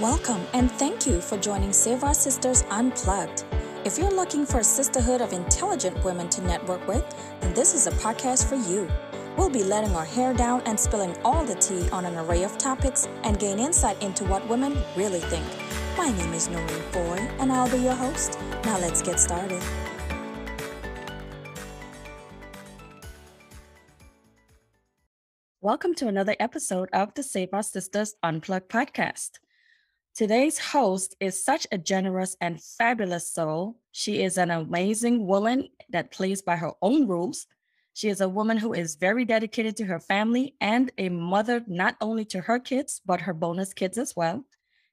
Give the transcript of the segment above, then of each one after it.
Welcome and thank you for joining Save Our Sisters Unplugged. If you're looking for a sisterhood of intelligent women to network with, then this is a podcast for you. We'll be letting our hair down and spilling all the tea on an array of topics and gain insight into what women really think. My name is Norine Fahie, and I'll be your host. Now let's get started. Welcome to another episode of the Save Our Sisters Unplugged podcast. Today's host is such a generous and fabulous soul. She is an amazing woman that plays by her own rules. She is a woman who is very dedicated to her family and a mother not only to her kids, but her bonus kids as well.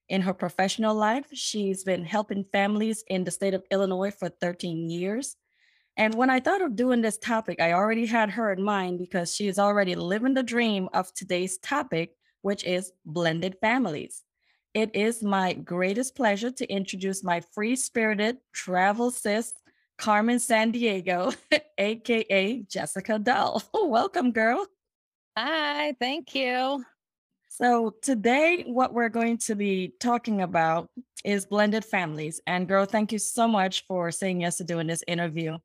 In her professional life, she's been helping families in the state of Illinois for 13 years. And when I thought of doing this topic, I already had her in mind because she is already living the dream of today's topic, which is blended families. It is my greatest pleasure to introduce my free spirited travel sis, Carmen Sandiego, AKA Jessica Dull. Oh, welcome, girl. Hi, thank you. So, today, what we're going to be talking about is blended families. And, girl, thank you so much for saying yes to doing this interview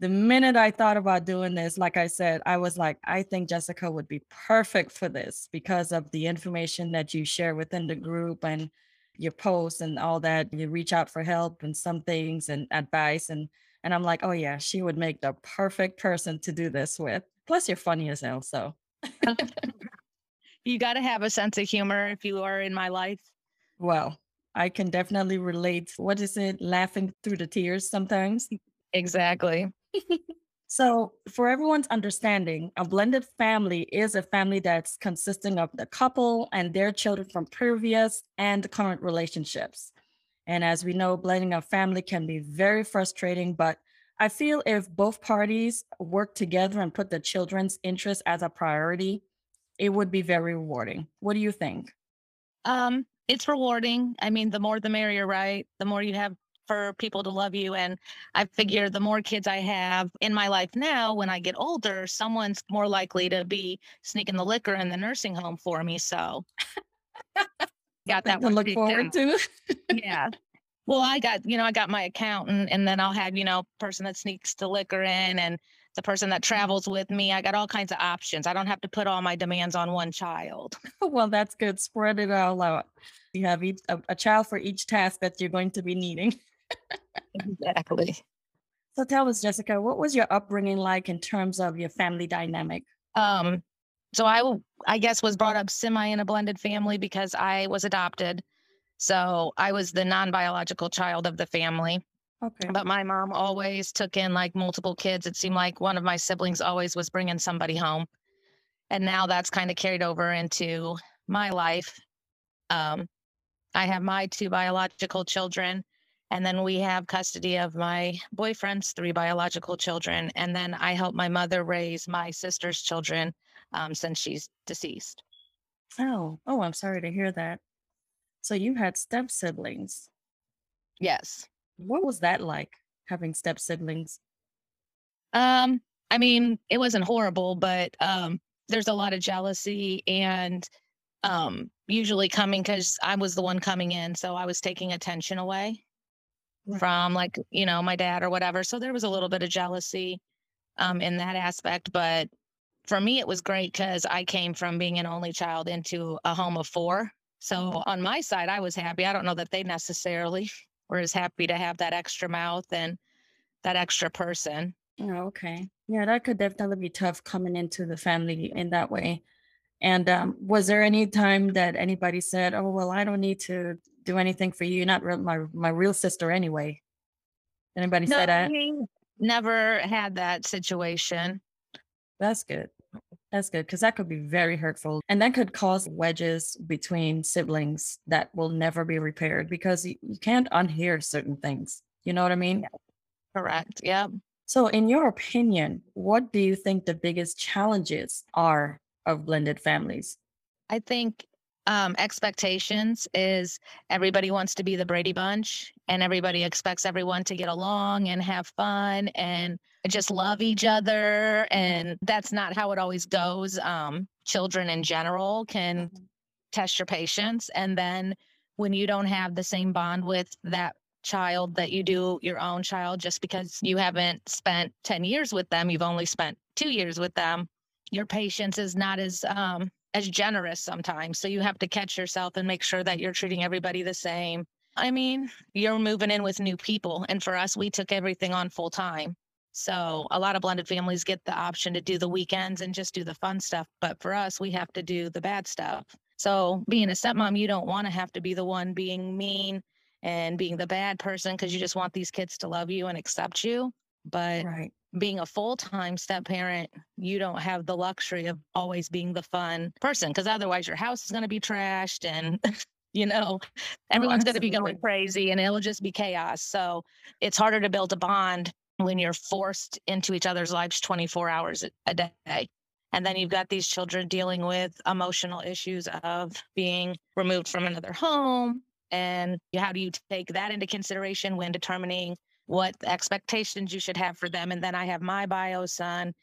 the minute I thought about doing this, like I said, I was like, I think Jessica would be perfect for this because of the information that you share within the group and your posts and all that. You reach out for help and some things and advice. And and I'm like, oh yeah, she would make the perfect person to do this with. Plus, you're funny as hell. So you got to have a sense of humor if you are in my life. Well, I can definitely relate. What is it? Laughing through the tears sometimes. Exactly. So, for everyone's understanding, a blended family is a family that's consisting of the couple and their children from previous and current relationships. And as we know, blending a family can be very frustrating, but I feel if both parties work together and put the children's interests as a priority, it would be very rewarding. What do you think? Um, it's rewarding. I mean, the more the merrier, right? The more you have for people to love you. And I figure the more kids I have in my life now, when I get older, someone's more likely to be sneaking the liquor in the nursing home for me. So got that to look forward down. to. yeah. Well, I got, you know, I got my accountant and then I'll have, you know, person that sneaks the liquor in and the person that travels with me. I got all kinds of options. I don't have to put all my demands on one child. well, that's good. Spread it all out. You have each, a, a child for each task that you're going to be needing exactly. So tell us, Jessica, what was your upbringing like in terms of your family dynamic? Um, so I, I guess, was brought up semi in a blended family because I was adopted. So I was the non biological child of the family. Okay. But my mom always took in like multiple kids. It seemed like one of my siblings always was bringing somebody home. And now that's kind of carried over into my life. Um, I have my two biological children and then we have custody of my boyfriend's three biological children. And then I help my mother raise my sister's children um, since she's deceased. Oh, oh, I'm sorry to hear that. So you had step siblings. Yes. What was that like having step siblings? Um, I mean, it wasn't horrible, but um, there's a lot of jealousy and um, usually coming because I was the one coming in, so I was taking attention away from like you know my dad or whatever. So there was a little bit of jealousy um, in that aspect but for me it was great because i came from being an only child into a home of four. So on my side i was happy. I don't know that they necessarily were as happy to have that extra mouth and that extra person. Oh, okay. Yeah that could definitely be tough coming into the family in that way. And um, was there any time that anybody said oh well i don't need to do anything for you. You're not real, my my real sister anyway. Anybody no, say that? Never had that situation. That's good. That's good because that could be very hurtful and that could cause wedges between siblings that will never be repaired because you, you can't unhear certain things. You know what I mean? Yeah. Correct. Yeah. So, in your opinion, what do you think the biggest challenges are of blended families? I think um, expectations is everybody wants to be the Brady Bunch and everybody expects everyone to get along and have fun and just love each other. And that's not how it always goes. Um, children in general can mm-hmm. test your patience. And then when you don't have the same bond with that child that you do your own child just because you haven't spent 10 years with them you've only spent 2 years with them your patience is not as um as generous sometimes so you have to catch yourself and make sure that you're treating everybody the same i mean you're moving in with new people and for us we took everything on full time so a lot of blended families get the option to do the weekends and just do the fun stuff but for us we have to do the bad stuff so being a stepmom you don't want to have to be the one being mean and being the bad person because you just want these kids to love you and accept you. But right. Being a full time step parent, you don't have the luxury of always being the fun person because otherwise your house is going to be trashed and you know oh, everyone's oh, going to be going crazy and it'll just be chaos. So it's harder to build a bond when you're forced into each other's lives 24 hours a day. And then you've got these children dealing with emotional issues of being removed from another home and how do you take that into consideration when determining what expectations you should have for them? And then I have my bio son.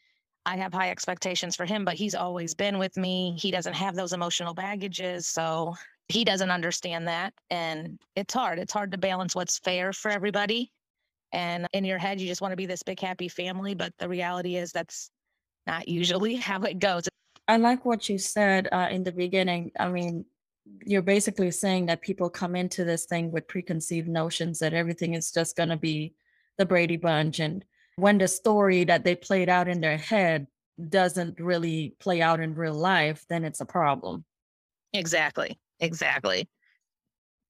I have high expectations for him, but he's always been with me. He doesn't have those emotional baggages. So he doesn't understand that. And it's hard. It's hard to balance what's fair for everybody. And in your head, you just want to be this big, happy family. But the reality is that's not usually how it goes. I like what you said uh, in the beginning. I mean, you're basically saying that people come into this thing with preconceived notions that everything is just going to be the Brady Bunch. And when the story that they played out in their head doesn't really play out in real life, then it's a problem. Exactly. Exactly.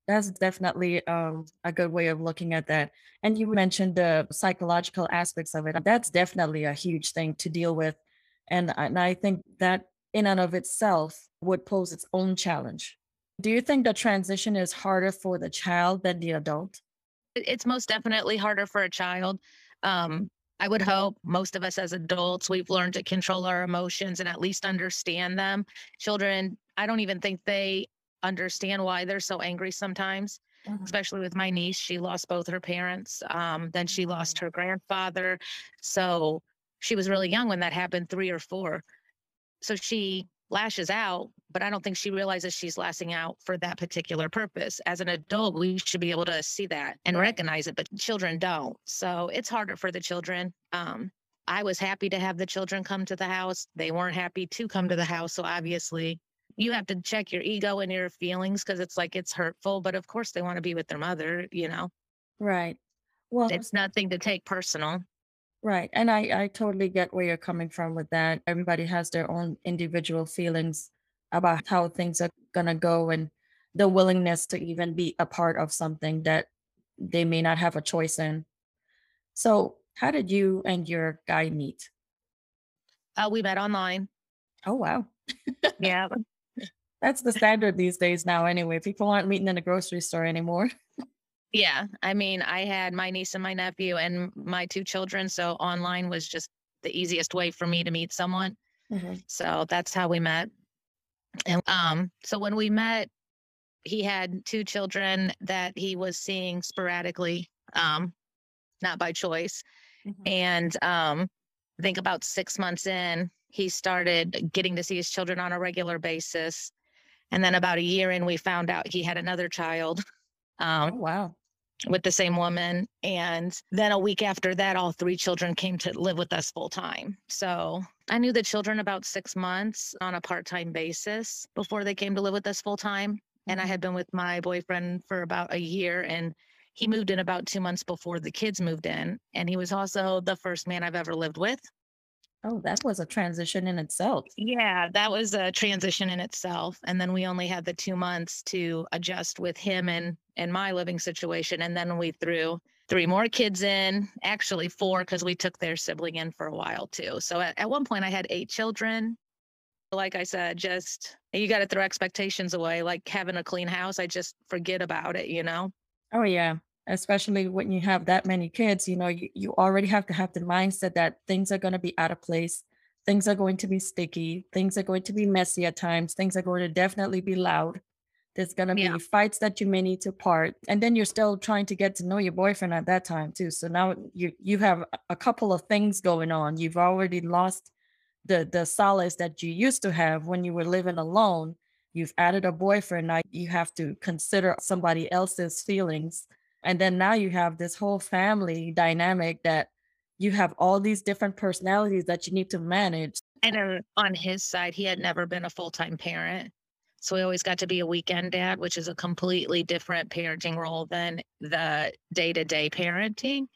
That's definitely um, a good way of looking at that. And you mentioned the psychological aspects of it. That's definitely a huge thing to deal with. And, and I think that in and of itself would pose its own challenge. Do you think the transition is harder for the child than the adult? It's most definitely harder for a child. Um, I would hope most of us as adults, we've learned to control our emotions and at least understand them. Children, I don't even think they understand why they're so angry sometimes, mm-hmm. especially with my niece. She lost both her parents. Um, then she lost mm-hmm. her grandfather. So she was really young when that happened, three or four. So she lashes out, but I don't think she realizes she's lashing out for that particular purpose. As an adult, we should be able to see that and recognize it, but children don't. So it's harder for the children. Um, I was happy to have the children come to the house. They weren't happy to come to the house. So obviously, you have to check your ego and your feelings because it's like it's hurtful. But of course, they want to be with their mother, you know? Right. Well, it's nothing to take personal. Right. And I, I totally get where you're coming from with that. Everybody has their own individual feelings about how things are going to go and the willingness to even be a part of something that they may not have a choice in. So, how did you and your guy meet? Uh, we met online. Oh, wow. yeah. That's the standard these days now, anyway. People aren't meeting in a grocery store anymore. Yeah. I mean, I had my niece and my nephew and my two children. So online was just the easiest way for me to meet someone. Mm-hmm. So that's how we met. And um, so when we met, he had two children that he was seeing sporadically, um, not by choice. Mm-hmm. And um, I think about six months in, he started getting to see his children on a regular basis. And then about a year in, we found out he had another child. Um, oh, wow. With the same woman. And then a week after that, all three children came to live with us full time. So I knew the children about six months on a part time basis before they came to live with us full time. And I mm-hmm. had been with my boyfriend for about a year and he moved in about two months before the kids moved in. And he was also the first man I've ever lived with. Oh, that was a transition in itself. Yeah, that was a transition in itself. And then we only had the two months to adjust with him and and my living situation. And then we threw three more kids in, actually four, because we took their sibling in for a while too. So at, at one point I had eight children. Like I said, just you got to throw expectations away. Like having a clean house, I just forget about it, you know? Oh, yeah especially when you have that many kids you know you, you already have to have the mindset that things are going to be out of place things are going to be sticky things are going to be messy at times things are going to definitely be loud there's going to be yeah. fights that you may need to part and then you're still trying to get to know your boyfriend at that time too so now you you have a couple of things going on you've already lost the the solace that you used to have when you were living alone you've added a boyfriend. Now you have to consider somebody else's feelings. And then now you have this whole family dynamic that you have all these different personalities that you need to manage. And uh, on his side, he had never been a full time parent. So he always got to be a weekend dad, which is a completely different parenting role than the day to day parenting,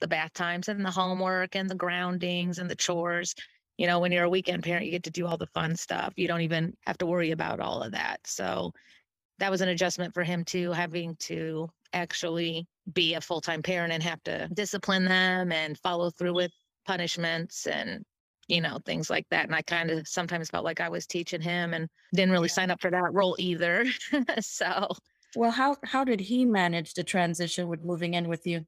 the bath times and the homework and the groundings and the chores. You know, when you're a weekend parent, you get to do all the fun stuff. You don't even have to worry about all of that. So that was an adjustment for him too, having to actually be a full time parent and have to discipline them and follow through with punishments and you know things like that. And i kind of sometimes felt like i was teaching him and didn't really sign up for that role either. So well how how did he manage the transition with moving in with you?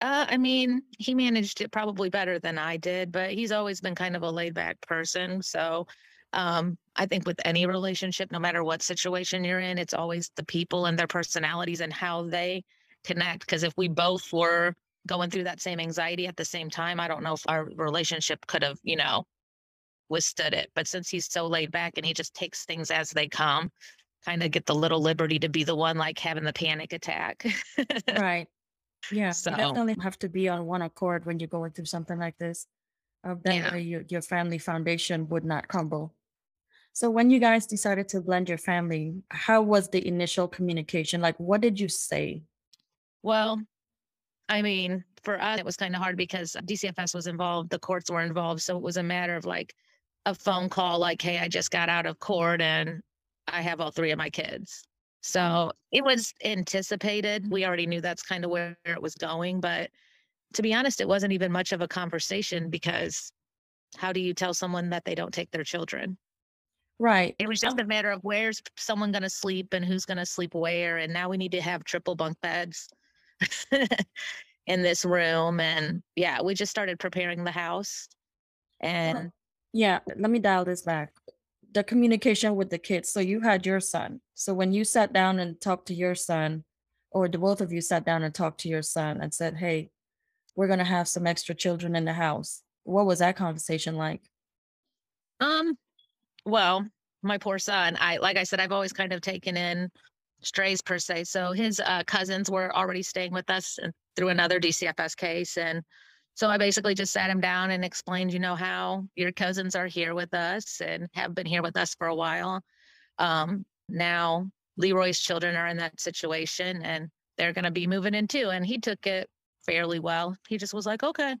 Uh, I mean, he managed it probably better than I did, but he's always been kind of a laid back person. So um, I think with any relationship, no matter what situation you're in, it's always the people and their personalities and how they connect. Because if we both were going through that same anxiety at the same time, I don't know if our relationship could have, you know, withstood it. But since he's so laid back and he just takes things as they come, kind of get the little liberty to be the one like having the panic attack. right. Yeah. So you definitely have to be on one accord when you're going through something like this. Uh, that yeah. way your, your family foundation would not crumble. So when you guys decided to blend your family, how was the initial communication? Like what did you say? Well, I mean, for us it was kind of hard because DCFS was involved, the courts were involved, so it was a matter of like a phone call like, "Hey, I just got out of court and I have all three of my kids." So it was anticipated. We already knew that's kind of where it was going. But to be honest, it wasn't even much of a conversation because how do you tell someone that they don't take their children? Right. It was just a matter of where's someone going to sleep and who's going to sleep where. And now we need to have triple bunk beds in this room. And yeah, we just started preparing the house. And yeah, let me dial this back. The communication with the kids. So you had your son. So when you sat down and talked to your son, or the both of you sat down and talked to your son and said, Hey, we're going to have some extra children in the house. What was that conversation like? Um, well, my poor son, I like I said, I've always kind of taken in strays per se. So his uh, cousins were already staying with us through another DCFS case, and so I basically just sat him down and explained, you know, how your cousins are here with us and have been here with us for a while. Um, now Leroy's children are in that situation, and they're going to be moving in too. And he took it fairly well. He just was like, okay.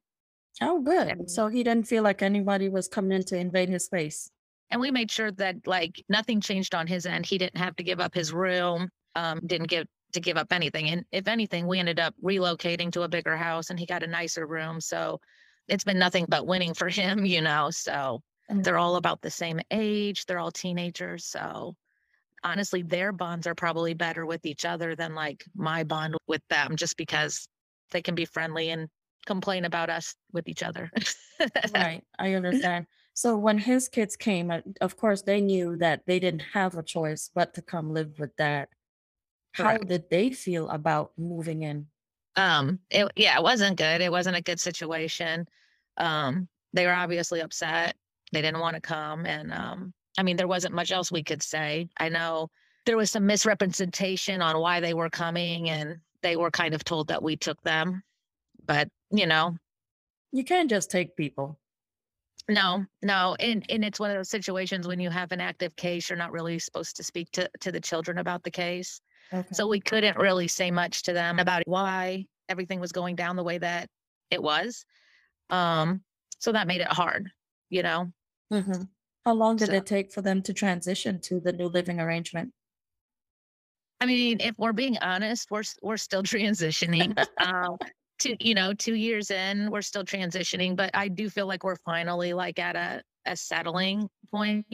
Oh, good. So he didn't feel like anybody was coming in to invade his space and we made sure that like nothing changed on his end. He didn't have to give up his room, um, didn't give to give up anything. And if anything, we ended up relocating to a bigger house and he got a nicer room. So it's been nothing but winning for him, you know. So they're all about the same age, they're all teenagers. So honestly, their bonds are probably better with each other than like my bond with them, just because they can be friendly and complain about us with each other. right. I understand. So when his kids came, uh, of course, they knew that they didn't have a choice but to come live with dad. How did they feel about moving in? Um, it, yeah, it wasn't good. It wasn't a good situation. Um, they were obviously upset. They didn't want to come. And um, I mean, there wasn't much else we could say. I know there was some misrepresentation on why they were coming, and they were kind of told that we took them. But, you know, You can't just take people. No, no. And and it's one of those situations when you have an active case, you're not really supposed to speak to, to the children about the case. Okay. So we couldn't really say much to them about why everything was going down the way that it was. Um, so that made it hard, you know. Mm-hmm. How long did so, it take for them to transition to the new living arrangement? I mean, if we're being honest, we're we're still transitioning. uh, two, you know, two years in, we're still transitioning, but I do feel like we're finally like at a, a settling point.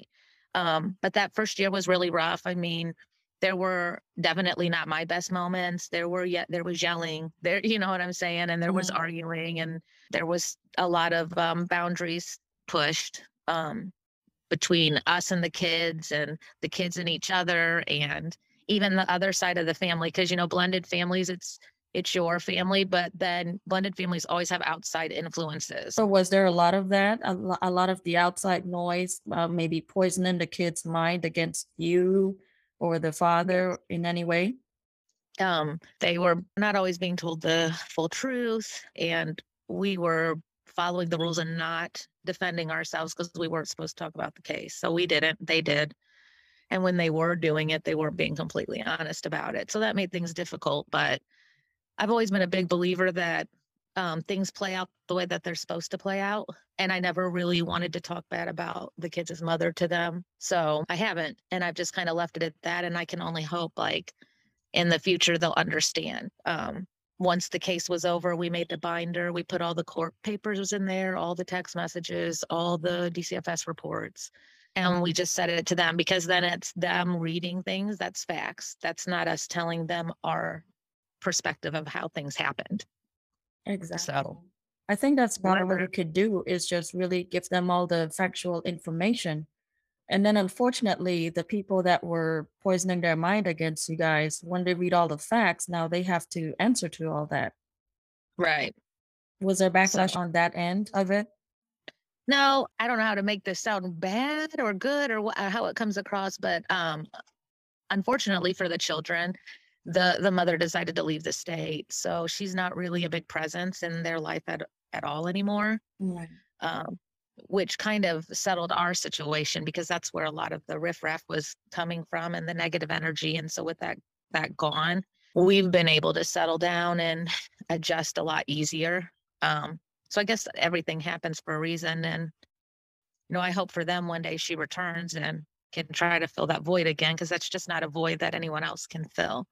Um, but that first year was really rough. I mean, there were definitely not my best moments. There were yet there was yelling. There, you know what I'm saying, and there was mm-hmm. arguing, and there was a lot of um, boundaries pushed um, between us and the kids, and the kids and each other, and even the other side of the family. Because you know, blended families, it's it's your family, but then blended families always have outside influences. So was there a lot of that? A, lo- a lot of the outside noise, uh, maybe poisoning the kid's mind against you or the father in any way? Um, they were not always being told the full truth, and we were following the rules and not defending ourselves because we weren't supposed to talk about the case. So we didn't, they did. And when they were doing it, they weren't being completely honest about it. So that made things difficult. But I've always been a big believer that um, things play out the way that they're supposed to play out. And I never really wanted to talk bad about the kids' mother to them. So I haven't. And I've just kind of left it at that. And I can only hope, like, in the future, they'll understand. Um, once the case was over, we made the binder. We put all the court papers in there, all the text messages, all the DCFS reports. And we just said it to them because then it's them reading things. That's facts. That's not us telling them our perspective of how things happened. Exactly. So I think that's part of what we could do is just really give them all the factual information. And then unfortunately, the people that were poisoning their mind against you guys, when they read all the facts, now they have to answer to all that. Right. Was there backlash so, on that end of it? No, I don't know how to make this sound bad or good or wh- how it comes across, but um, unfortunately for the children, the the mother decided to leave the state, so she's not really a big presence in their life at at all anymore. Right. Um, which kind of settled our situation because that's where a lot of the riffraff was coming from and the negative energy. And so with that that gone, we've been able to settle down and adjust a lot easier. Um, so I guess everything happens for a reason. And you know, I hope for them one day she returns and can try to fill that void again because that's just not a void that anyone else can fill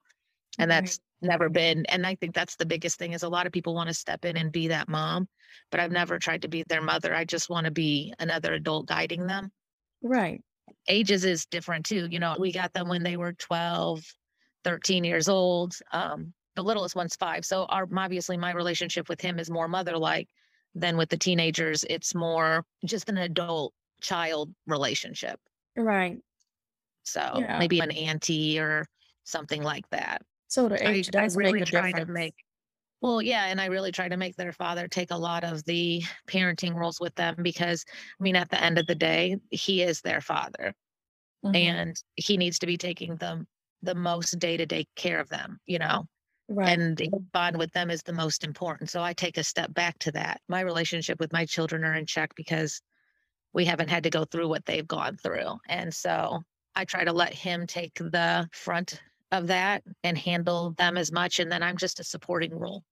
and that's right. never been and i think that's the biggest thing is a lot of people want to step in and be that mom but i've never tried to be their mother i just want to be another adult guiding them. Right. Ages is different too you know we got them when they were 12 13 years old um, the littlest one's five so our obviously my relationship with him is more mother like than with the teenagers it's more just an adult child relationship. Right. So yeah. maybe an auntie or something like that so the age I, does I really make a try difference. to make well, yeah, and I really try to make their father take a lot of the parenting roles with them because I mean at the end of the day, he is their father. Mm-hmm. And he needs to be taking them the most day-to-day care of them, you know. Right. And bond with them is the most important. So I take a step back to that. My relationship with my children are in check because we haven't had to go through what they've gone through. And so I try to let him take the front of that and handle them as much. And then I'm just a supporting role.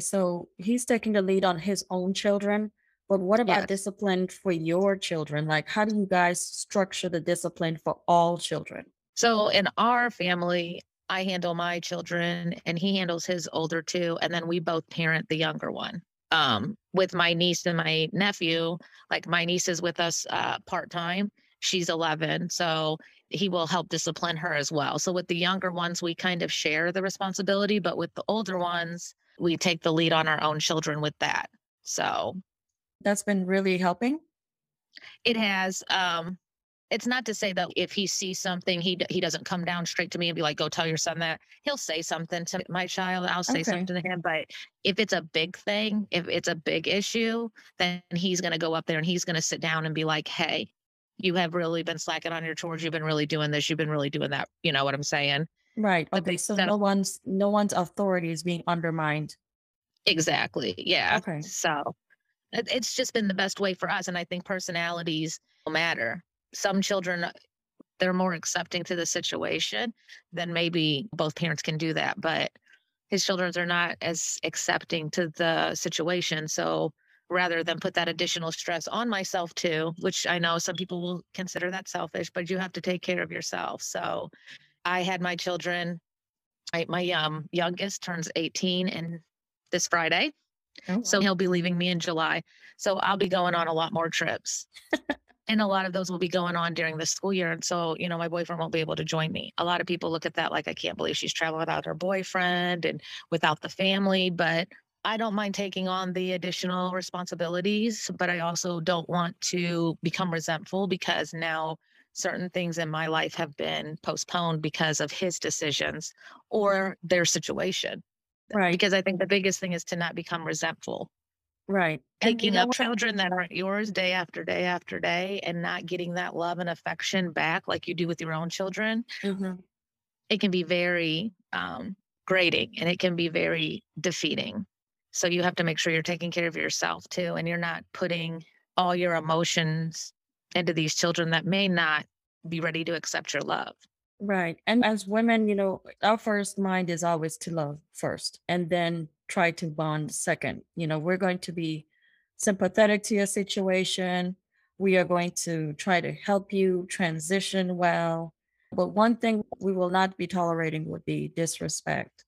So he's taking the lead on his own children. But what about yes. discipline for your children? Like, how do you guys structure the discipline for all children? So, in our family, I handle my children and he handles his older two. And then we both parent the younger one. Um, with my niece and my nephew, like my niece is with us uh, part time. She's 11. So he will help discipline her as well. So with the younger ones, we kind of share the responsibility, but with the older ones, we take the lead on our own children with that. So that's been really helping. It has. Um, it's not to say that if he sees something, he he doesn't come down straight to me and be like, "Go tell your son that." He'll say something to my child. I'll say okay. something to him. But if it's a big thing, if it's a big issue, then he's going to go up there and he's going to sit down and be like, "Hey, you have really been slacking on your chores. You've been really doing this. You've been really doing that. You know what I'm saying? Right. Okay. So no one's no one's authority is being undermined. Exactly. Yeah. Okay. So it, it's just been the best way for us, and I think personalities matter. Some children uh, they're more accepting to the situation then maybe both parents can do that but his children are not as accepting to the situation so rather than put that additional stress on myself too, which I know some people will consider that selfish, but you have to take care of yourself. So I had my children, I, my um, youngest turns 18 and this Friday. Oh, So he'll be leaving me in July. So I'll be going on a lot more trips. and a lot of those will be going on during the school year. And so, you know, my boyfriend won't be able to join me. A lot of people look at that like, I can't believe she's traveling without her boyfriend and without the family. But I don't mind taking on the additional responsibilities, but I also don't want to become resentful because now certain things in my life have been postponed because of his decisions or their situation. Right. Because I think the biggest thing is to not become resentful. Right. Taking up children that aren't yours day after day after day and not getting that love and affection back like you do with your own children. Mm-hmm. It can be very um, grating and it can be very defeating. So you have to make sure you're taking care of yourself too and you're not putting all your emotions into these children that may not be ready to accept your love. Right. And as women, you know, our first mind is always to love first and then try to bond second. You know, we're going to be sympathetic to your situation. We are going to try to help you transition well. But one thing we will not be tolerating would be disrespect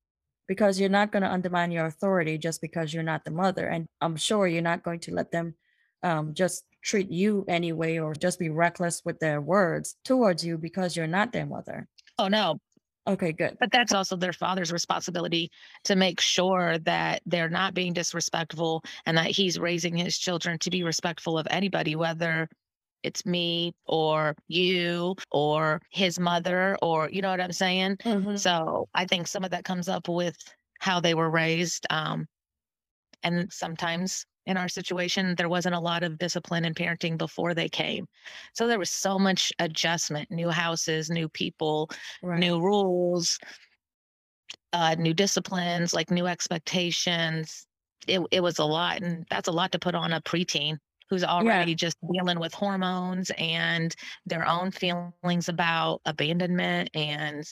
because you're not going to undermine your authority just because you're not the mother. And I'm sure you're not going to let them um, just treat you anyway or just be reckless with their words towards you because you're not their mother. Oh, no. Okay, good. But that's also their father's responsibility to make sure that they're not being disrespectful and that he's raising his children to be respectful of anybody, whether it's me or you or his mother or you know what I'm saying? Mm-hmm. So I think some of that comes up with how they were raised. Um, and sometimes in our situation, there wasn't a lot of discipline in parenting before they came. So there was so much adjustment, new houses, new people, right. new rules, uh, new disciplines, like new expectations. It, it was a lot. And that's a lot to put on a preteen who's already yeah. just dealing with hormones and their own feelings about abandonment. And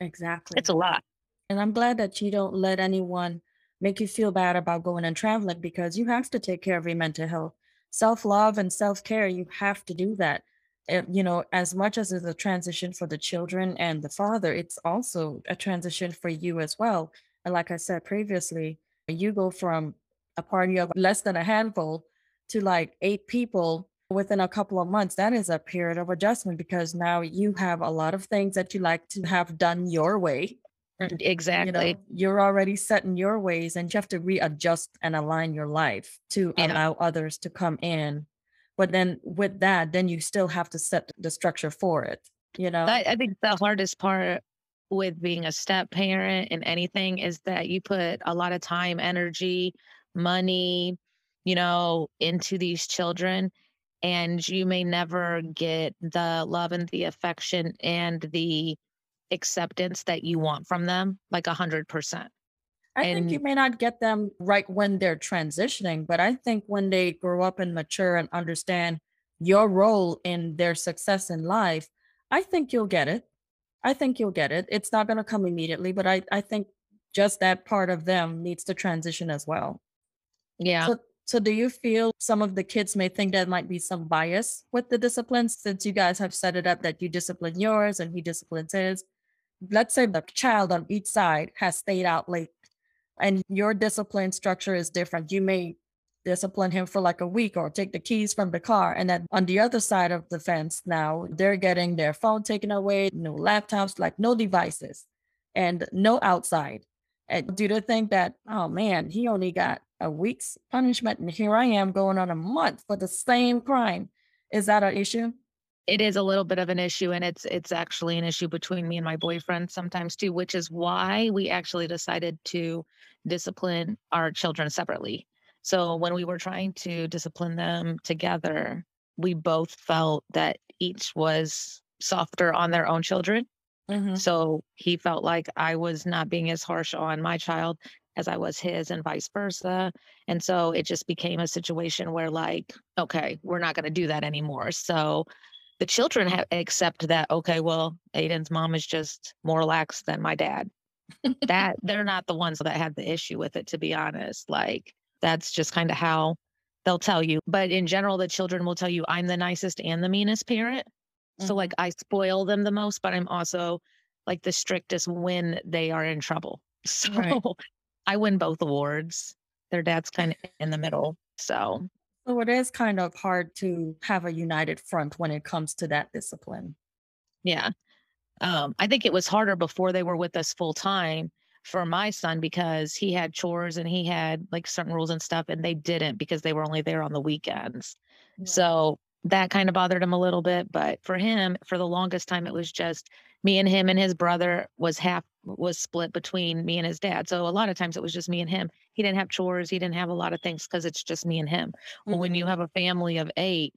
exactly, it's a lot. And I'm glad that you don't let anyone make you feel bad about going and traveling because you have to take care of your mental health. Self love and self care, you have to do that. It, you know, as much as it's a transition for the children and the father, it's also a transition for you as well. And like I said previously, you go from a party of less than a handful to like eight people within a couple of months. That is a period of adjustment because now you have a lot of things that you like to have done your way Exactly. You know, you're already set in your ways and you have to readjust and align your life to yeah. allow others to come in. But then with that, then you still have to set the structure for it. You know, I, I think the hardest part with being a step parent and anything is that you put a lot of time, energy, money, you know, into these children and you may never get the love and the affection and the acceptance that you want from them, like a hundred percent. I and, think you may not get them right when they're transitioning, but I think when they grow up and mature and understand your role in their success in life, I think you'll get it. I think you'll get it. It's not going to come immediately, but I, I think just that part of them needs to transition as well. Yeah. So, so do you feel some of the kids may think there might be some bias with the disciplines since you guys have set it up that you discipline yours and he disciplines his? let's say the child on each side has stayed out late and your discipline structure is different. You may discipline him for like a week or take the keys from the car. And then on the other side of the fence now, they're getting their phone taken away, no laptops, like no devices and no outside. And do they think that, oh man, he only got a week's punishment and here I am going on a month for the same crime? Is that an issue? it is a little bit of an issue and it's it's actually an issue between me and my boyfriend sometimes too which is why we actually decided to discipline our children separately so when we were trying to discipline them together we both felt that each was softer on their own children mm-hmm. so he felt like i was not being as harsh on my child as I was his and vice versa. And so it just became a situation where, like, okay, we're not going to do that anymore. So the children have accept that okay well aiden's mom is just more lax than my dad that they're not the ones that had the issue with it to be honest like that's just kind of how they'll tell you but in general the children will tell you i'm the nicest and the meanest parent mm-hmm. so like i spoil them the most but i'm also like the strictest when they are in trouble so right. I win both awards their dad's kind of in the middle so so it is kind of hard to have a united front when it comes to that discipline. Yeah. Um, I think it was harder before they were with us full time for my son because he had chores and he had like certain rules and stuff, and they didn't because they were only there on the weekends. Yeah. So that kind of bothered him a little bit. But for him, for the longest time, it was just me and him and his brother was half was split between me and his dad. So a lot of times it was just me and him. He didn't have chores. He didn't have a lot of things because it's just me and him. Mm-hmm. Well, when you mm-hmm. have a family of eight,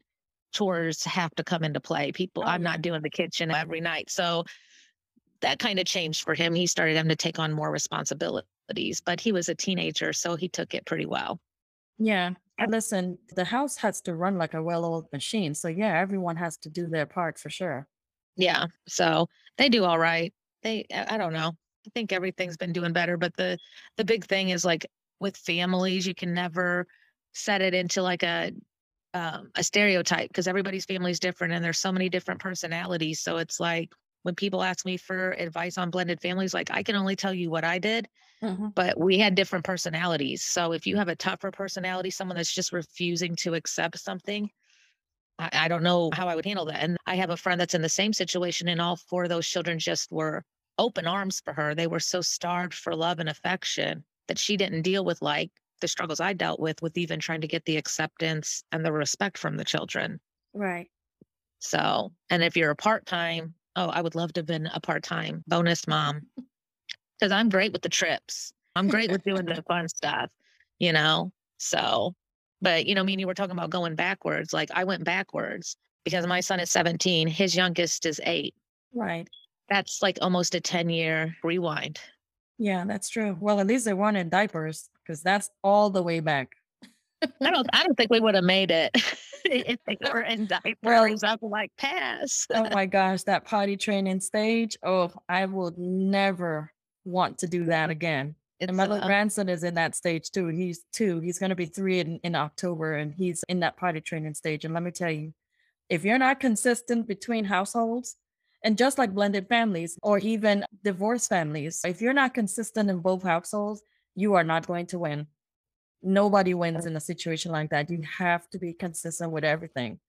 chores have to come into play. People, oh, I'm not doing the kitchen every night. So that kind of changed for him. He started having to take on more responsibilities, but he was a teenager, so he took it pretty well. Yeah. Listen, the house has to run like a well oiled machine. So, yeah, everyone has to do their part for sure. Yeah. So they do all right. They, I don't know. I think everything's been doing better, but the the big thing is like with families, you can never set it into like a um, a stereotype because everybody's family is different and there's so many different personalities. So it's like when people ask me for advice on blended families, like I can only tell you what I did, mm-hmm. but we had different personalities. So if you have a tougher personality, someone that's just refusing to accept something, I, I don't know how I would handle that. And I have a friend that's in the same situation, and all four of those children just were open arms for her. They were so starved for love and affection that she didn't deal with like the struggles I dealt with, with even trying to get the acceptance and the respect from the children. Right. So, and if you're a part time, oh, I would love to have been a part time bonus mom because I'm great with the trips. I'm great with doing the fun stuff, you know? So, but you know, me and you were talking about going backwards. Like I went backwards because my son is 17, his youngest is eight. Right. That's like almost a 10 year rewind. Yeah, that's true. Well, at least they weren't in diapers because that's all the way back. I don't I don't think we would have made it if they were in diapers. Well, I'm like pass. oh my gosh, that potty training stage. Oh, I will never want to do that again. And my little uh, grandson is in that stage too. He's two. He's going to be three in, in October, and he's in that potty training stage. And let me tell you, if you're not consistent between households, and just like blended families or even divorced families, if you're not consistent in both households, you are not going to win. Nobody wins in a situation like that. You have to be consistent with everything.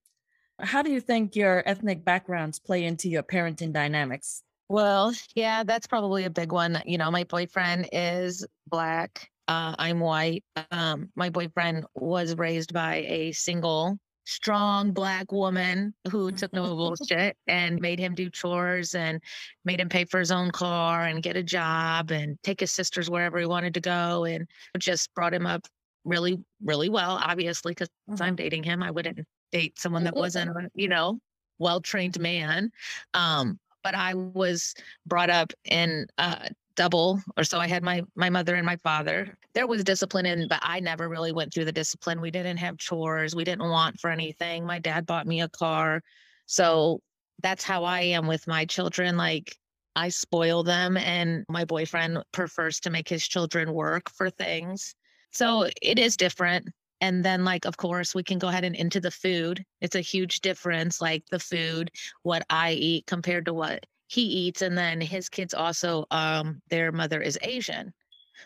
How do you think your ethnic backgrounds play into your parenting dynamics? Well, yeah, that's probably a big one. You know, my boyfriend is black. Uh, I'm white. Um, my boyfriend was raised by a single, strong black woman who took no bullshit and made him do chores and made him pay for his own car and get a job and take his sisters wherever he wanted to go and just brought him up really, really well, obviously, because mm-hmm. I'm dating him. I wouldn't date someone that wasn't, you know, well trained man. Um, but I was brought up in uh, double or so I had my my mother and my father. There was discipline in, but I never really went through the discipline. We didn't have chores. We didn't want for anything. My dad bought me a car. So that's how I am with my children. Like I spoil them and my boyfriend prefers to make his children work for things. So it is different. And then, like, of course, we can go ahead and into the food. It's a huge difference, like the food, what I eat compared to what he eats. And then his kids also, um, their mother is Asian.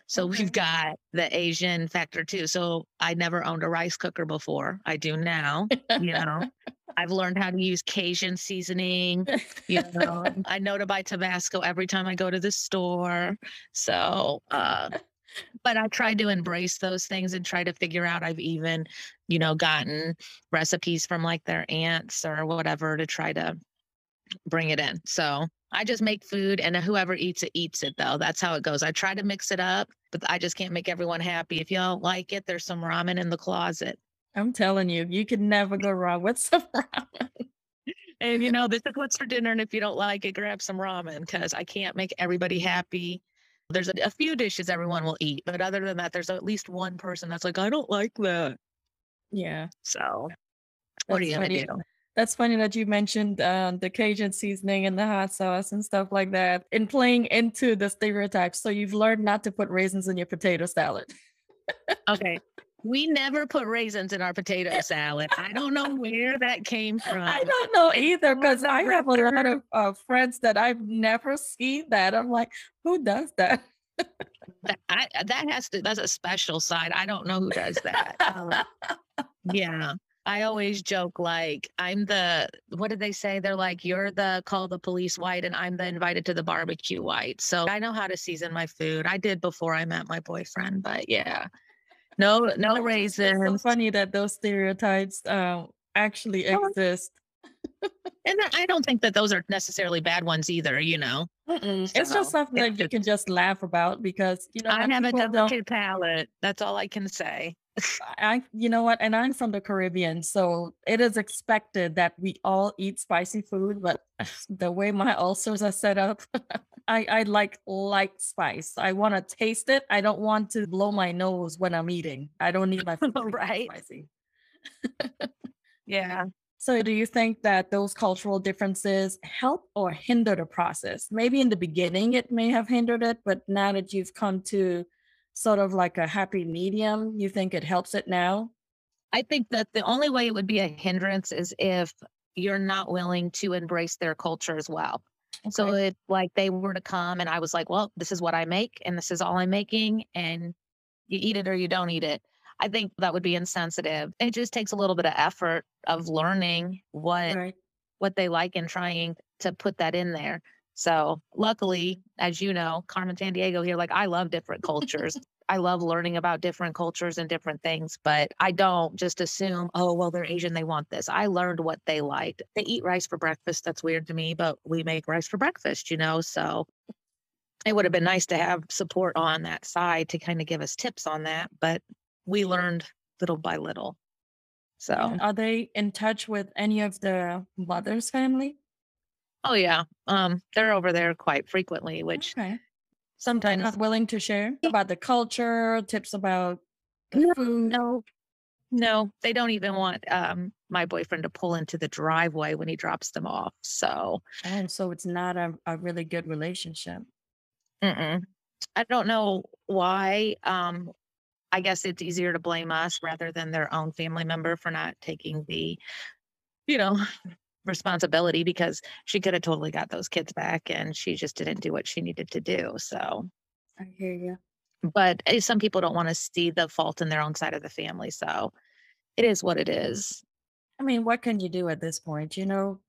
So okay. we've got the Asian factor too. So I never owned a rice cooker before. I do now. You know, I've learned how to use Cajun seasoning. You know, I know to buy Tabasco every time I go to the store. So uh, but I tried to embrace those things and try to figure out. I've even, you know, gotten recipes from like their aunts or whatever to try to bring it in. So I just make food and whoever eats it eats it though. That's how it goes. I try to mix it up, but I just can't make everyone happy. If you don't like it, there's some ramen in the closet. I'm telling you, you can never go wrong with some ramen. and you know, this is what's for dinner. And if you don't like it, grab some ramen because I can't make everybody happy. There's a, a, few dishes everyone will eat, but other than that, there's at least one person that's like, I don't like that. Yeah. So, what that's are you gonna do? That's funny that you mentioned uh, the Cajun seasoning and the hot sauce and stuff like that, in playing into the stereotypes. So you've learned not to put raisins in your potato salad. okay, we never put raisins in our potato salad. I don't know where that came from. I don't know either because I have a lot of uh, friends that I've never seen that. I'm like, who does that? that, I, that has to, that's a special side. I don't know who does that. Um, yeah. I always joke like I'm the what did they say? They're like you're the call the police white and I'm the invited to the barbecue white. So I know how to season my food. I did before I met my boyfriend, but yeah. No, no raisins. It's so funny that those stereotypes uh, actually exist. and I don't think that those are necessarily bad ones either, you know. It's just something that you can just laugh about because you know I have a delicate palate. That's all I can say. I, you know what, and I'm from the Caribbean, so it is expected that we all eat spicy food. But the way my ulcers are set up, I, I like light spice. I want to taste it. I don't want to blow my nose when I'm eating. I don't need my food right. spicy. yeah. So, do you think that those cultural differences help or hinder the process? Maybe in the beginning it may have hindered it, but now that you've come to sort of like a happy medium, you think it helps it now? I think that the only way it would be a hindrance is if you're not willing to embrace their culture as well. Okay. So if like they were to come and I was like, well, this is what I make and this is all I'm making and you eat it or you don't eat it. I think that would be insensitive. It just takes a little bit of effort of learning what right. what they like and trying to put that in there. So luckily, as you know, Carmen Sandiego here, like I love different cultures. I love learning about different cultures and different things, but I don't just assume, oh, well, they're Asian, they want this. I learned what they liked. They eat rice for breakfast. That's weird to me, but we make rice for breakfast, you know? So it would have been nice to have support on that side to kind of give us tips on that, but we learned little by little. So are they in touch with any of the mother's family? Oh yeah. Um, they're over there quite frequently, which okay. Sometimes not willing to share about the culture, tips about no, food. No, no, they don't even want um my boyfriend to pull into the driveway when he drops them off. So and so it's not a, a really good relationship. Mm-mm. I don't know why. Um, I guess it's easier to blame us rather than their own family member for not taking the, you know, responsibility because she could have totally got those kids back and she just didn't do what she needed to do. So I hear you. But eh, some people don't want to see the fault in their own side of the family. So it is what it is. I mean, what can you do at this point? You know,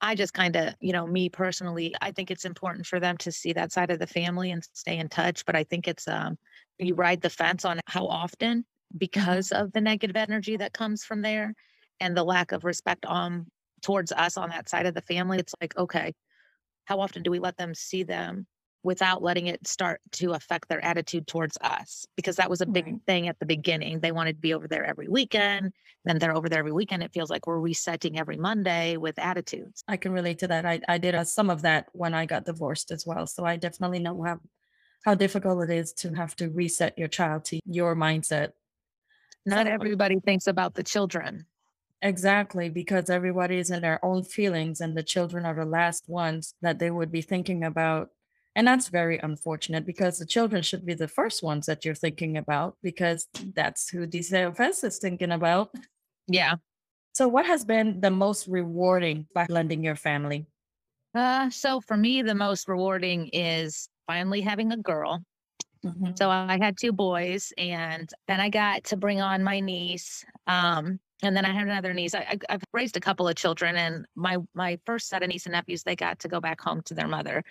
I just kind of, you know, me personally, I think it's important for them to see that side of the family and stay in touch. But I think it's um you ride the fence on how often mm-hmm. because of the negative energy that comes from there and the lack of respect on towards us on that side of the family, it's like, okay, how often do we let them see them without letting it start to affect their attitude towards us? Because that was a big right. thing at the beginning. They wanted to be over there every weekend. Then they're over there every weekend. It feels like we're resetting every Monday with attitudes. I can relate to that. I, I did uh, some of that when I got divorced as well. So I definitely know how how difficult it is to have to reset your child to your mindset. Not everybody thinks about the children. Exactly, because everybody is in their own feelings, and the children are the last ones that they would be thinking about. And that's very unfortunate because the children should be the first ones that you're thinking about because that's who DCFS is thinking about. Yeah. So, what has been the most rewarding by blending your family? Uh, so, for me, the most rewarding is finally having a girl. Mm-hmm. So I had two boys, and then I got to bring on my niece. Um, and then I had another niece. I, have raised a couple of children, and my my first set of niece and nephews they got to go back home to their mother,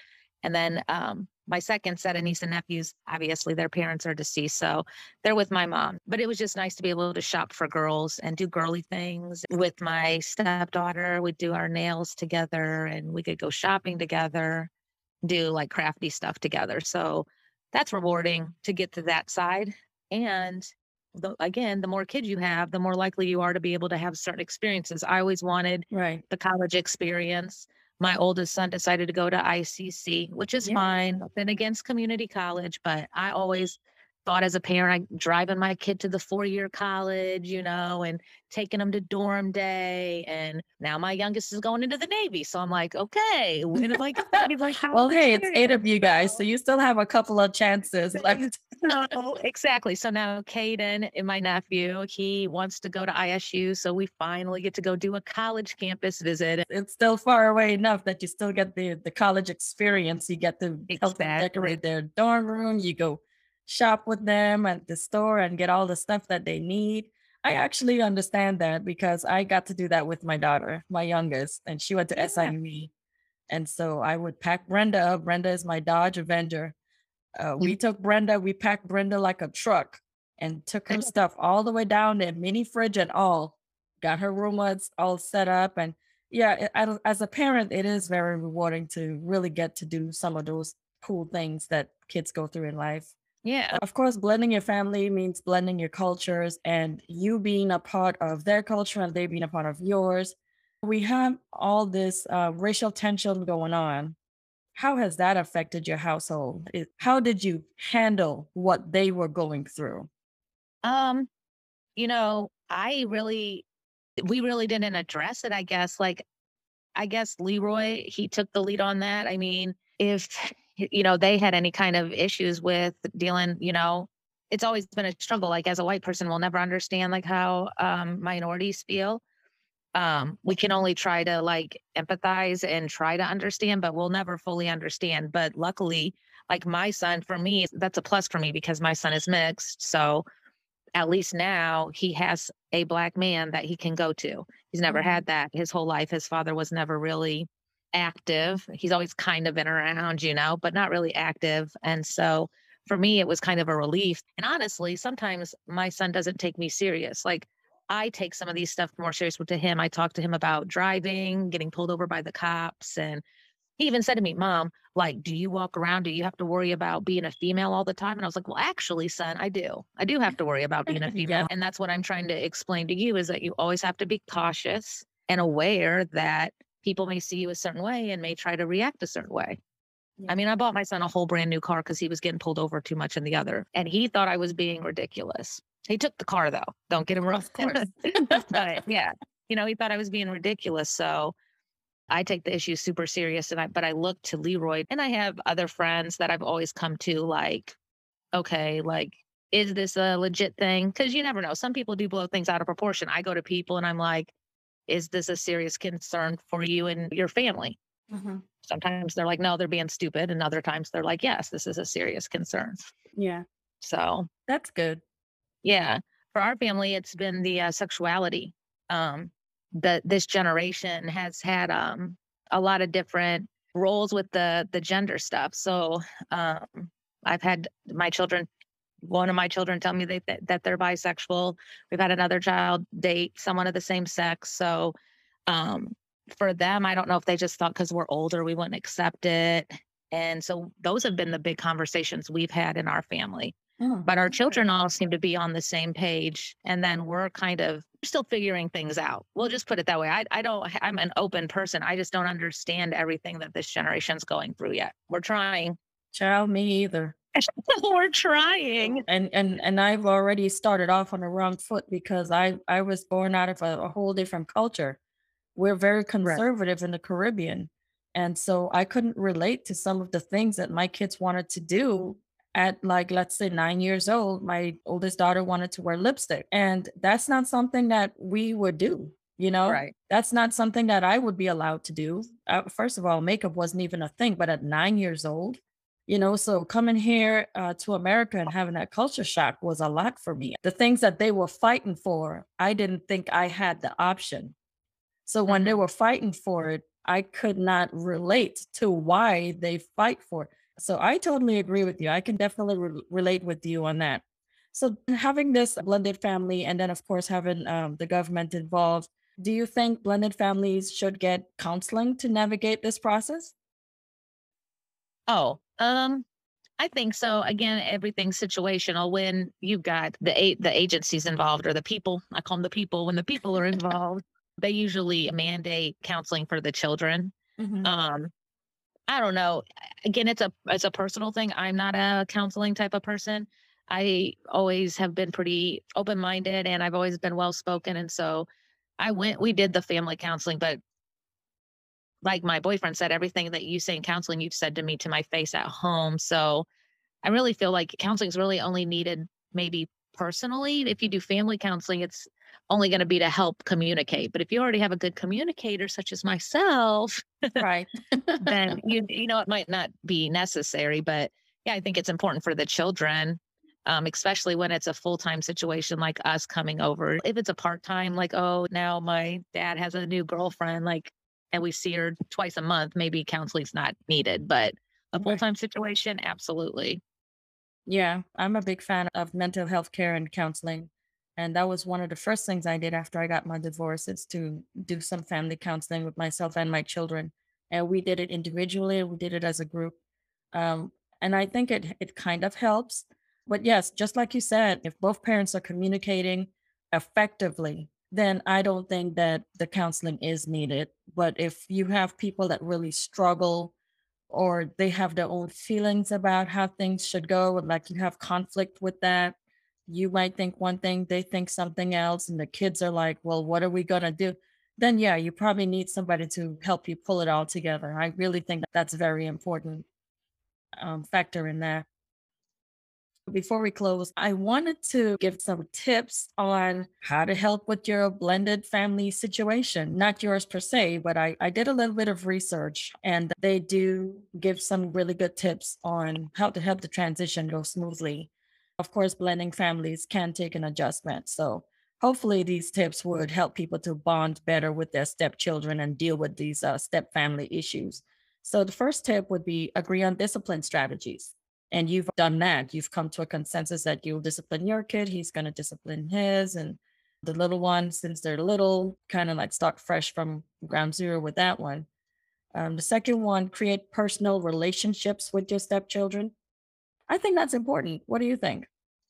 and then um, my second set of niece and nephews, obviously their parents are deceased, so they're with my mom. But it was just nice to be able to shop for girls and do girly things with my stepdaughter. We'd do our nails together, and we could go shopping together, do like crafty stuff together. So that's rewarding to get to that side. And the, again, the more kids you have, the more likely you are to be able to have certain experiences. I always wanted right. the college experience. My oldest son decided to go to ICC, which is yeah. fine. I've been against community college, but I always thought as a parent, I driving my kid to the four year college, you know, and taking them to dorm day. And now my youngest is going into the Navy. So I'm like, okay. like, well, hey, it's eight of you guys. So you still have a couple of chances left. no, exactly. So now Caden, my nephew, he wants to go to ISU. So we finally get to go do a college campus visit. It's still far away enough that you still get the, the college experience. You get to help exactly. decorate their dorm room. You go shop with them at the store and get all the stuff that they need. I actually understand that because I got to do that with my daughter, my youngest, and she went to yeah. SIME. And so I would pack Brenda up. Brenda is my Dodge Avenger. Uh, we took Brenda, we packed Brenda like a truck and took her stuff all the way down there, mini fridge and all. Got her room all set up and yeah, as a parent, it is very rewarding to really get to do some of those cool things that kids go through in life. Yeah. Of course, blending your family means blending your cultures and you being a part of their culture and they being a part of yours. We have all this uh, racial tension going on. How has that affected your household? How did you handle what they were going through? Um, you know, I really we really didn't address it, I guess. Like, I guess Leroy, he took the lead on that. I mean, if, you know, they had any kind of issues with dealing, you know, it's always been a struggle. Like, as a white person, we'll never understand like how um, minorities feel. Um, we can only try to like empathize and try to understand, but we'll never fully understand. But luckily, like my son, for me, that's a plus for me because my son is mixed. So at least now he has a black man that he can go to. He's never mm-hmm. had that his whole life. His father was never really active. He's always kind of been around, you know, but not really active. And so for me, it was kind of a relief. And honestly, sometimes my son doesn't take me serious. Like I take some of these stuff more serious to him. I talk to him about driving, getting pulled over by the cops, and he even said to me, Mom, like, do you walk around? Do you have to worry about being a female all the time? And I was like, Well, actually, son, I do. I do have to worry about being a female. yeah. And that's what I'm trying to explain to you is that you always have to be cautious and aware that people may see you a certain way and may try to react a certain way. Yeah. I mean, I bought my son a whole brand new car because he was getting pulled over too much in the other, and he thought I was being ridiculous. He took the car though. Don't get him wrong. Of course. but yeah, you know, he thought I was being ridiculous. So I take the issue super serious and I but I look to Leroy and I have other friends that I've always come to like okay like is this a legit thing cuz you never know some people do blow things out of proportion I go to people and I'm like is this a serious concern for you and your family mm-hmm. sometimes they're like no they're being stupid and other times they're like yes this is a serious concern yeah so that's good yeah for our family it's been the uh, sexuality um that this generation has had um, a lot of different roles with the the gender stuff. So um, I've had my children, one of my children, tell me they, that they're bisexual. We've had another child date someone of the same sex. So um, for them, I don't know if they just thought because we're older we wouldn't accept it. And so those have been the big conversations we've had in our family. Oh, but our children all seem to be on the same page. And then we're kind of still figuring things out. We'll just put it that way. I, I don't, I'm an open person. I just don't understand everything that this generation's going through yet. We're trying. Child, me either. we're trying. And and and I've already started off on the wrong foot because I I was born out of a, a whole different culture. We're very conservative right. in the Caribbean. And so I couldn't relate to some of the things that my kids wanted to do at like let's say nine years old my oldest daughter wanted to wear lipstick and that's not something that we would do you know right that's not something that i would be allowed to do uh, first of all makeup wasn't even a thing but at nine years old you know so coming here uh, to america and having that culture shock was a lot for me the things that they were fighting for i didn't think i had the option so when mm-hmm. they were fighting for it i could not relate to why they fight for it so I totally agree with you. I can definitely re- relate with you on that. So having this blended family, and then of course having um, the government involved, do you think blended families should get counseling to navigate this process? Oh, um, I think so. Again, everything's situational. When you've got the eight the agencies involved or the people, I call them the people. When the people are involved, they usually mandate counseling for the children. Mm-hmm. Um, I don't know. Again, it's a it's a personal thing. I'm not a counseling type of person. I always have been pretty open minded and I've always been well spoken. And so I went, we did the family counseling, but like my boyfriend said, everything that you say in counseling, you've said to me to my face at home. So I really feel like counseling is really only needed maybe personally. If you do family counseling, it's only going to be to help communicate. But if you already have a good communicator, such as myself, right, then you you know it might not be necessary. But yeah, I think it's important for the children, um, especially when it's a full time situation like us coming over. If it's a part time, like oh now my dad has a new girlfriend, like and we see her twice a month, maybe counseling's not needed. But a full time situation, absolutely. Yeah, I'm a big fan of mental health care and counseling And that was one of the first things I did after I got my divorce is to do some family counseling with myself and my children. And we did it individually, we did it as a group. Um, and I think it it kind of helps. But yes, just like you said, if both parents are communicating effectively, then I don't think that the counseling is needed. But if you have people that really struggle or they have their own feelings about how things should go, like you have conflict with that, you might think one thing, they think something else, and the kids are like, well, what are we going to do? Then, yeah, you probably need somebody to help you pull it all together. I really think that that's a very important um, factor in that. Before we close, I wanted to give some tips on how to help with your blended family situation. Not yours per se, but I, I did a little bit of research and they do give some really good tips on how to help the transition go smoothly. Of course, blending families can take an adjustment. So hopefully these tips would help people to bond better with their stepchildren and deal with these uh, step family issues. So the first tip would be agree on discipline strategies. And you've done that. You've come to a consensus that you'll discipline your kid, he's going to discipline his, and the little one, since they're little, kind of like start fresh from ground zero with that one. Um, the second one, create personal relationships with your stepchildren. I think that's important. What do you think?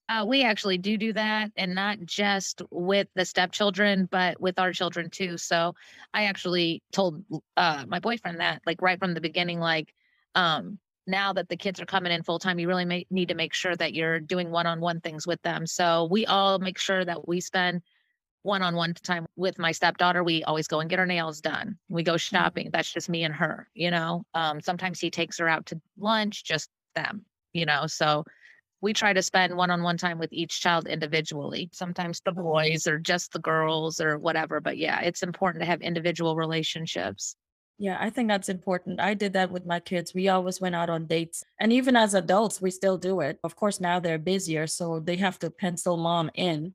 Uh, we actually do do that, and not just with the stepchildren, but with our children too. So I actually told uh, my boyfriend that, like right from the beginning, like um, now that the kids are coming in full time, you really may, need to make sure that you're doing one on one things with them. So we all make sure that we spend one on one time with my stepdaughter. We always go and get our nails done. We go mm-hmm. shopping. That's just me and her, you know. Um, sometimes he takes her out to lunch, just them, you know. So we try to spend one-on-one time with each child individually sometimes the boys or just the girls or whatever but yeah it's important to have individual relationships yeah i think that's important. I did that with my kids. We always went out on dates and even as adults we still do it. Of course now they're busier so they have to pencil mom in.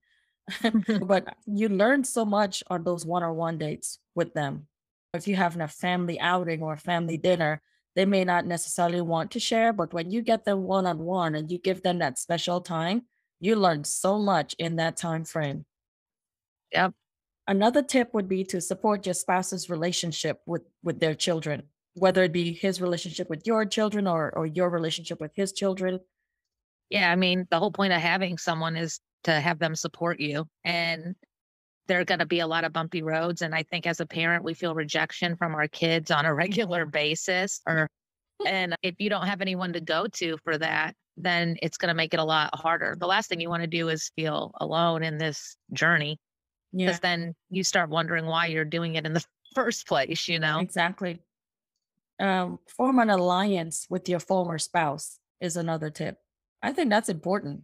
But you learn so much on those one-on-one dates with them. If you have a family outing or a family dinner they may not necessarily want to share, but when you get them one on one and you give them that special time, you learn so much in that time frame. Yep. Another tip would be to support your spouse's relationship with with their children, whether it be his relationship with your children or or your relationship with his children. Yeah, I mean, the whole point of having someone is to have them support you and there are going to be a lot of bumpy roads. And I think as a parent, we feel rejection from our kids on a regular basis. Or, and if you don't have anyone to go to for that, then it's going to make it a lot harder. The last thing you want to do is feel alone in this journey. Because yeah. then you start wondering why you're doing it in the first place, you know? Exactly. Um, form an alliance with your former spouse is another tip. I think that's important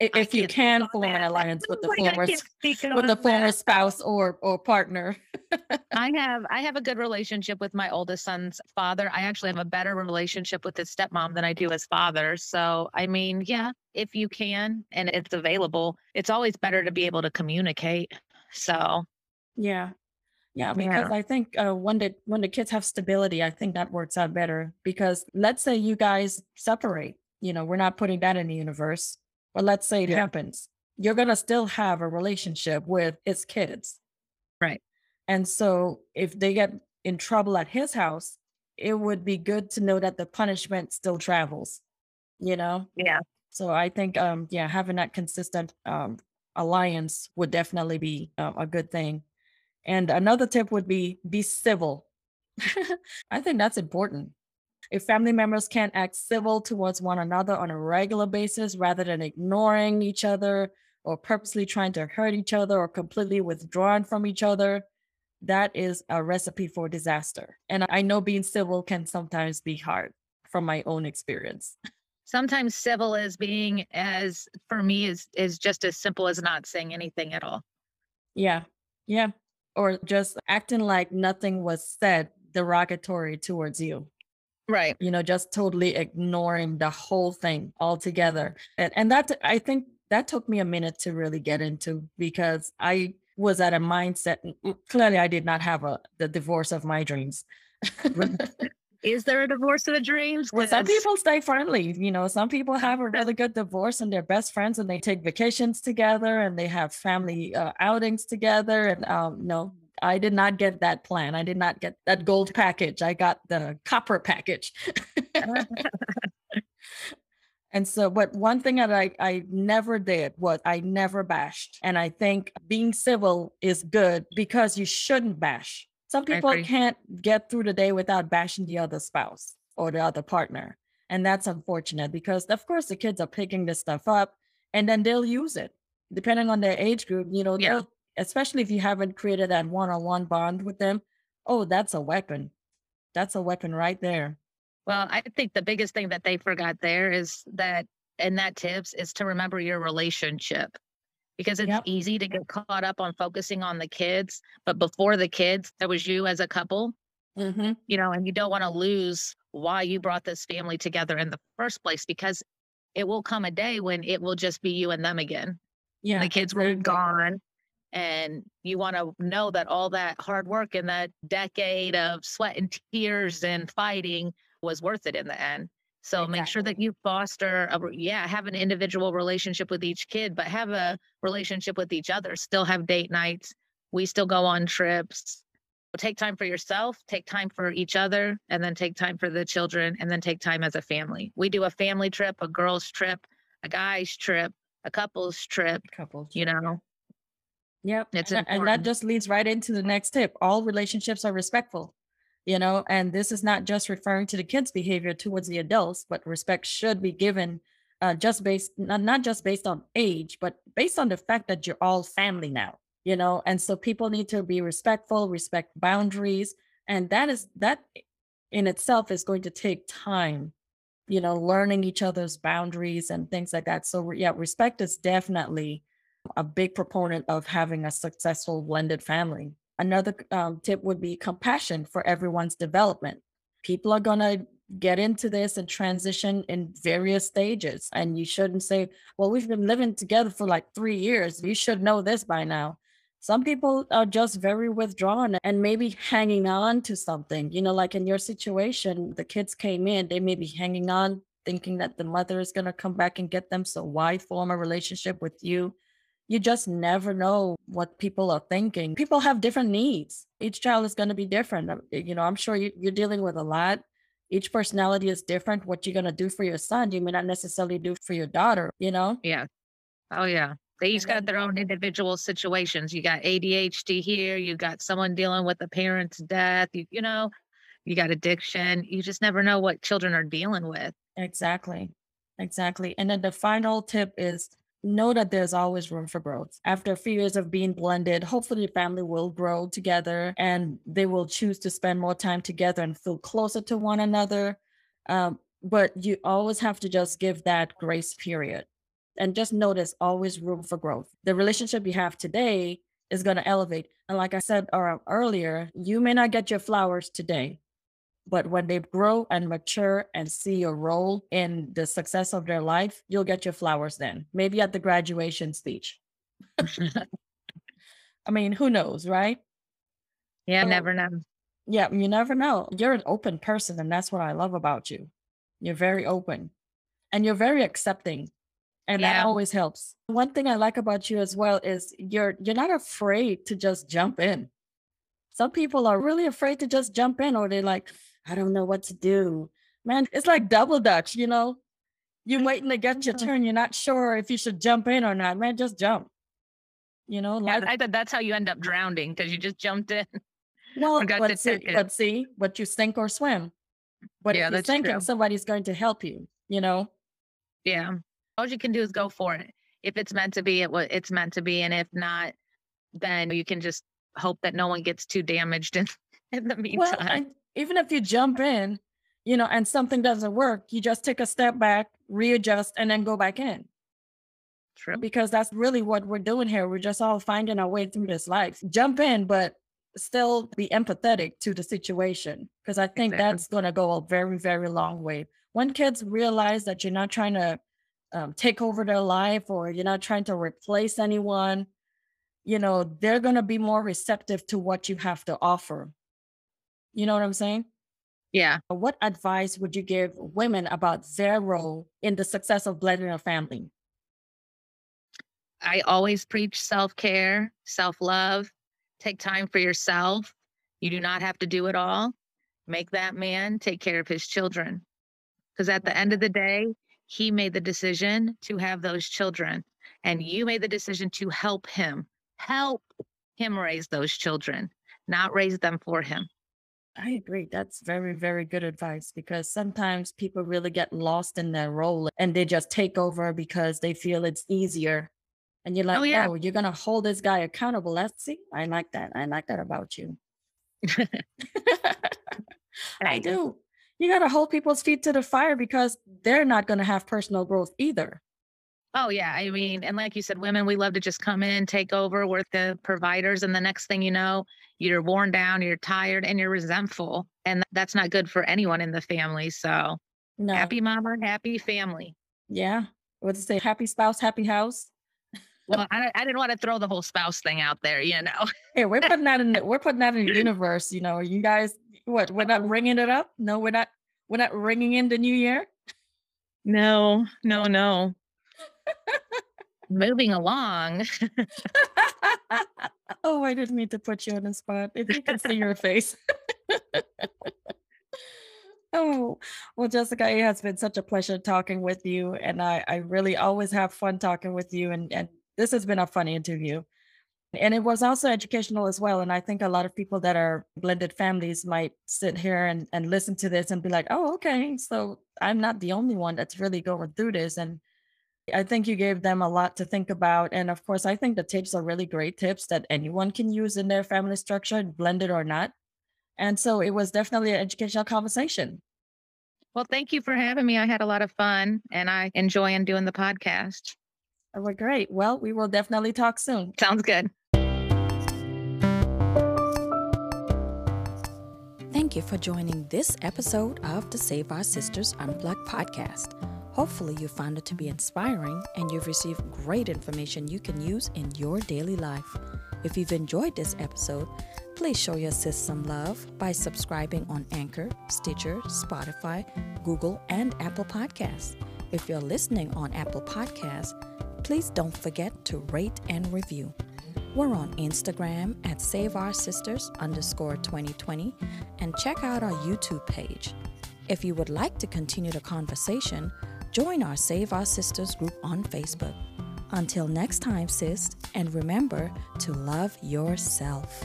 if you can form an alliance with the former with the former spouse or or partner. I have I have a good relationship with my oldest son's father. I actually have a better relationship with his stepmom than I do his father. So I mean, yeah, if you can and it's available, it's always better to be able to communicate. So yeah. Yeah, because yeah. I think uh, when the when the kids have stability, I think that works out better. Because let's say you guys separate, you know, we're not putting that in the universe but let's say it yeah. happens, you're going to still have a relationship with its kids. Right. And so if they get in trouble at his house, it would be good to know that the punishment still travels, you know? Yeah. So I think, um, yeah, having that consistent um, alliance would definitely be uh, a good thing. And another tip would be be civil. I think that's important. If family members can't act civil towards one another on a regular basis rather than ignoring each other or purposely trying to hurt each other or completely withdrawing from each other, that is a recipe for disaster. And I know being civil can sometimes be hard from my own experience. Sometimes civil is being as for me is is just as simple as not saying anything at all. Yeah. Yeah. Or just acting like nothing was said derogatory towards you. Right. You know, just totally ignoring the whole thing altogether. And, and that, I think that took me a minute to really get into because I was at a mindset. Mm, mm, clearly, I did not have a the divorce of my dreams. Is there a divorce in the dreams? Well, some people stay friendly. You know, some people have a really good divorce and they're best friends and they take vacations together and they have family uh, outings together. And um, no, I did not get that plan. I did not get that gold package. I got the copper package. and so, but one thing that I, I never did was I never bashed. And I think being civil is good because you shouldn't bash. Some people can't get through the day without bashing the other spouse or the other partner. And that's unfortunate because, of course, the kids are picking this stuff up and then they'll use it depending on their age group. You know, yeah. especially if you haven't created that one on one bond with them. Oh, that's a weapon. That's a weapon right there. Well, I think the biggest thing that they forgot there is that, and that tips is to remember your relationship because it's yep. easy to get caught up on focusing on the kids. But before the kids, there was you as a couple, mm-hmm. you know, and you don't want to lose why you brought this family together in the first place because it will come a day when it will just be you and them again. Yeah. The kids were gone. And you want to know that all that hard work and that decade of sweat and tears and fighting was worth it in the end. So exactly. make sure that you foster a yeah, have an individual relationship with each kid, but have a relationship with each other. Still have date nights. We still go on trips. Take time for yourself, take time for each other, and then take time for the children, and then take time as a family. We do a family trip, a girls' trip, a guys' trip, a couples trip. Couples, you know. Yep. It's and, and that just leads right into the next tip. All relationships are respectful you know and this is not just referring to the kids behavior towards the adults but respect should be given uh, just based not, not just based on age but based on the fact that you're all family now you know and so people need to be respectful respect boundaries and that is that in itself is going to take time you know learning each other's boundaries and things like that. So yeah respect is definitely a big proponent of having a successful blended family Another um, tip would be compassion for everyone's development. People are going to get into this and transition in various stages. And you shouldn't say, well, we've been living together for like three years. You should know this by now. Some people are just very withdrawn and maybe hanging on to something. You know, like in your situation, the kids came in, they may be hanging on, thinking that the mother is going to come back and get them. So why form a relationship with you? You just never know what people are thinking. People have different needs. Each child is going to be different. Uh, you know, I'm sure you, are dealing with a lot. Each personality is different. What you're going to do for your son, you may not necessarily do for your daughter, you know? Yeah. Oh, yeah. They each got their own individual situations. You got ADHD here. You got someone dealing with a parent's death. You, you know, you got addiction. You just never know what children are dealing with. Exactly. Exactly. And then the final tip is know that there's always room for growth. After a few years of being blended, hopefully the family will grow together and they will choose to spend more time together and feel closer to one another. Um, but you always have to just give that grace period and just know there's always room for growth. The relationship you have today is going to elevate. And like I said uh, earlier, you may not get your flowers today, but when they grow and mature and see a role in the success of their life, you'll get your flowers then, maybe at the graduation speech. I mean, who knows, right? Yeah, so, never know. Yeah, you never know. You're an open person, and that's what I love about you. You're very open and you're very accepting. And yeah. that always helps. One thing I like about you as well is you're you're not afraid to just jump in. Some people are really afraid to just jump in, or they're like, I don't know what to do. Man, it's like double dutch, you know? You're waiting to get your turn. You're not sure if you should jump in or not. Man, just jump. You know, like, yeah, I thought that's how you end up drowning because you just jumped in. Well, let's see, let's see what you sink or swim. But yeah, if you're thinking true. somebody's going to help you, you know? Yeah. All you can do is go for it. If it's meant to be, it it's meant to be. And if not, then you can just hope that no one gets too damaged in, in the meantime. Well, even if you jump in, you know, and something doesn't work, you just take a step back, readjust, and then go back in. True. Because that's really what we're doing here. We're just all finding our way through this life. Jump in, but still be empathetic to the situation. Because I think exactly. that's going to go a very, very long way. When kids realize that you're not trying to um, take over their life or you're not trying to replace anyone, you know, they're going to be more receptive to what you have to offer you know what I'm saying? Yeah. Uh, what advice would you give women about their role in the success of blending a family? I always preach self care, self love, take time for yourself. You do not have to do it all. Make that man take care of his children. Because at the end of the day, he made the decision to have those children, and you made the decision to help him, help him raise those children, not raise them for him. I agree. That's very, very good advice because sometimes people really get lost in their role and they just take over because they feel it's easier. And you're oh, like, oh, yeah. oh you're going to hold this guy accountable. Let's see. I like that. I like that about you. I do. You got to hold people's feet to the fire because they're not going to have personal growth either. Oh, yeah. I mean, and like you said, women, we love to just come in, take over, we're the providers. And the next thing you know, you're worn down, you're tired, and you're resentful. And that's not good for anyone in the family. So no. happy mama, happy family. Yeah. What's it say? Happy spouse, happy house. Well, I, I didn't want to throw the whole spouse thing out there, you know. hey, we're putting that in. The, we're putting that in the universe. You know, are you guys what? We're not oh. ringing it up. No, we're not. We're not ringing in the new year. No, no, no. Moving along. oh, I didn't mean to put you on the spot. If you can see your face. oh, well, Jessica, it has been such a pleasure talking with you. And I, I really always have fun talking with you. And, and this has been a fun interview. And it was also educational as well. And I think a lot of people that are blended families might sit here and, and listen to this and be like, oh, okay. So I'm not the only one that's really going through this. And I think you gave them a lot to think about. And of course, I think the tips are really great tips that anyone can use in their family structure, blended or not. And so it was definitely an educational conversation. Well, thank you for having me. I had a lot of fun and I enjoy doing the podcast. Oh, well, great. Well, we will definitely talk soon. Sounds good. Thank you for joining this episode of the Save Our Sisters Unplugged podcast. Hopefully, you found it to be inspiring and you've received great information you can use in your daily life. If you've enjoyed this episode, please show your sis some love by subscribing on Anchor, Stitcher, Spotify, Google, and Apple Podcasts. If you're listening on Apple Podcasts, please don't forget to rate and review. We're on Instagram at Save Our Sisters underscore 2020 and check out our YouTube page. If you would like to continue the conversation, Join our Save Our Sisters group on Facebook. Until next time, sis, and remember to love yourself.